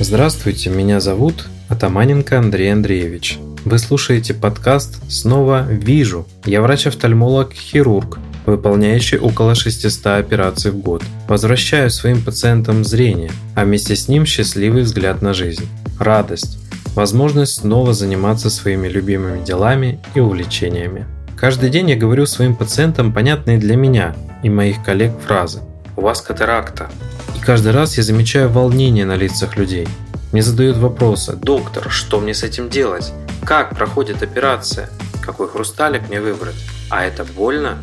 Здравствуйте, меня зовут Атаманенко Андрей Андреевич. Вы слушаете подкаст «Снова вижу». Я врач-офтальмолог-хирург, выполняющий около 600 операций в год. Возвращаю своим пациентам зрение, а вместе с ним счастливый взгляд на жизнь, радость, возможность снова заниматься своими любимыми делами и увлечениями. Каждый день я говорю своим пациентам понятные для меня и моих коллег фразы. «У вас катаракта». Каждый раз я замечаю волнение на лицах людей – мне задают вопросы. Доктор, что мне с этим делать? Как проходит операция? Какой хрусталик мне выбрать? А это больно?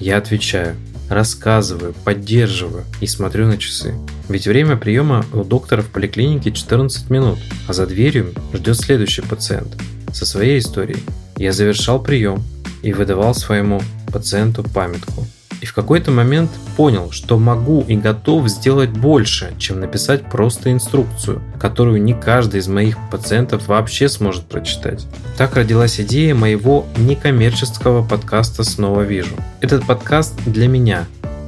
Я отвечаю. Рассказываю, поддерживаю и смотрю на часы. Ведь время приема у доктора в поликлинике 14 минут, а за дверью ждет следующий пациент. Со своей историей я завершал прием и выдавал своему пациенту памятку. И в какой-то момент понял, что могу и готов сделать больше, чем написать просто инструкцию, которую не каждый из моих пациентов вообще сможет прочитать. Так родилась идея моего некоммерческого подкаста «Снова вижу». Этот подкаст для меня,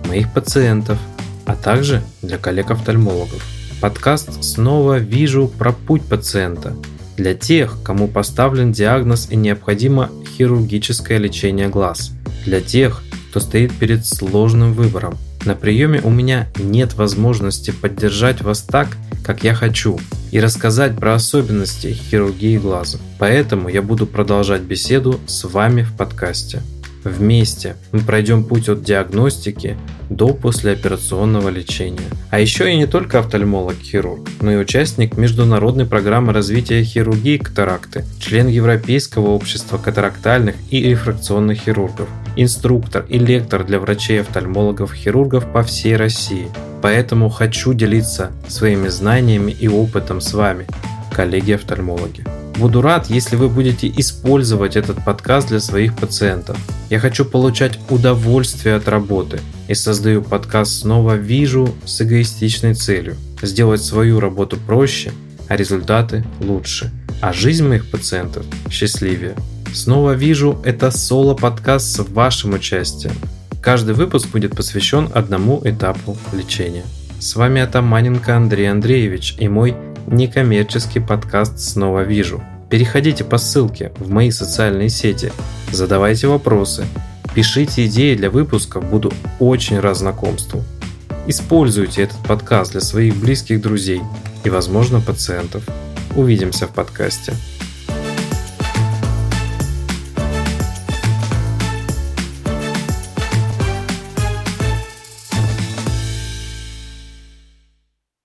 моих пациентов, а также для коллег-офтальмологов. Подкаст «Снова вижу» про путь пациента, для тех, кому поставлен диагноз и необходимо хирургическое лечение глаз, для тех, кто стоит перед сложным выбором. На приеме у меня нет возможности поддержать вас так, как я хочу, и рассказать про особенности хирургии глаза. Поэтому я буду продолжать беседу с вами в подкасте. Вместе мы пройдем путь от диагностики до послеоперационного лечения. А еще я не только офтальмолог-хирург, но и участник международной программы развития хирургии катаракты, член Европейского общества катарактальных и рефракционных хирургов, инструктор и лектор для врачей-офтальмологов-хирургов по всей России. Поэтому хочу делиться своими знаниями и опытом с вами, коллеги-офтальмологи. Буду рад, если вы будете использовать этот подкаст для своих пациентов. Я хочу получать удовольствие от работы и создаю подкаст снова вижу с эгоистичной целью – сделать свою работу проще, а результаты лучше, а жизнь моих пациентов счастливее. Снова вижу это соло-подкаст с вашим участием. Каждый выпуск будет посвящен одному этапу лечения. С вами Атаманенко Андрей Андреевич и мой некоммерческий подкаст «Снова вижу». Переходите по ссылке в мои социальные сети, задавайте вопросы, пишите идеи для выпусков, буду очень рад знакомству. Используйте этот подкаст для своих близких друзей и, возможно, пациентов. Увидимся в подкасте.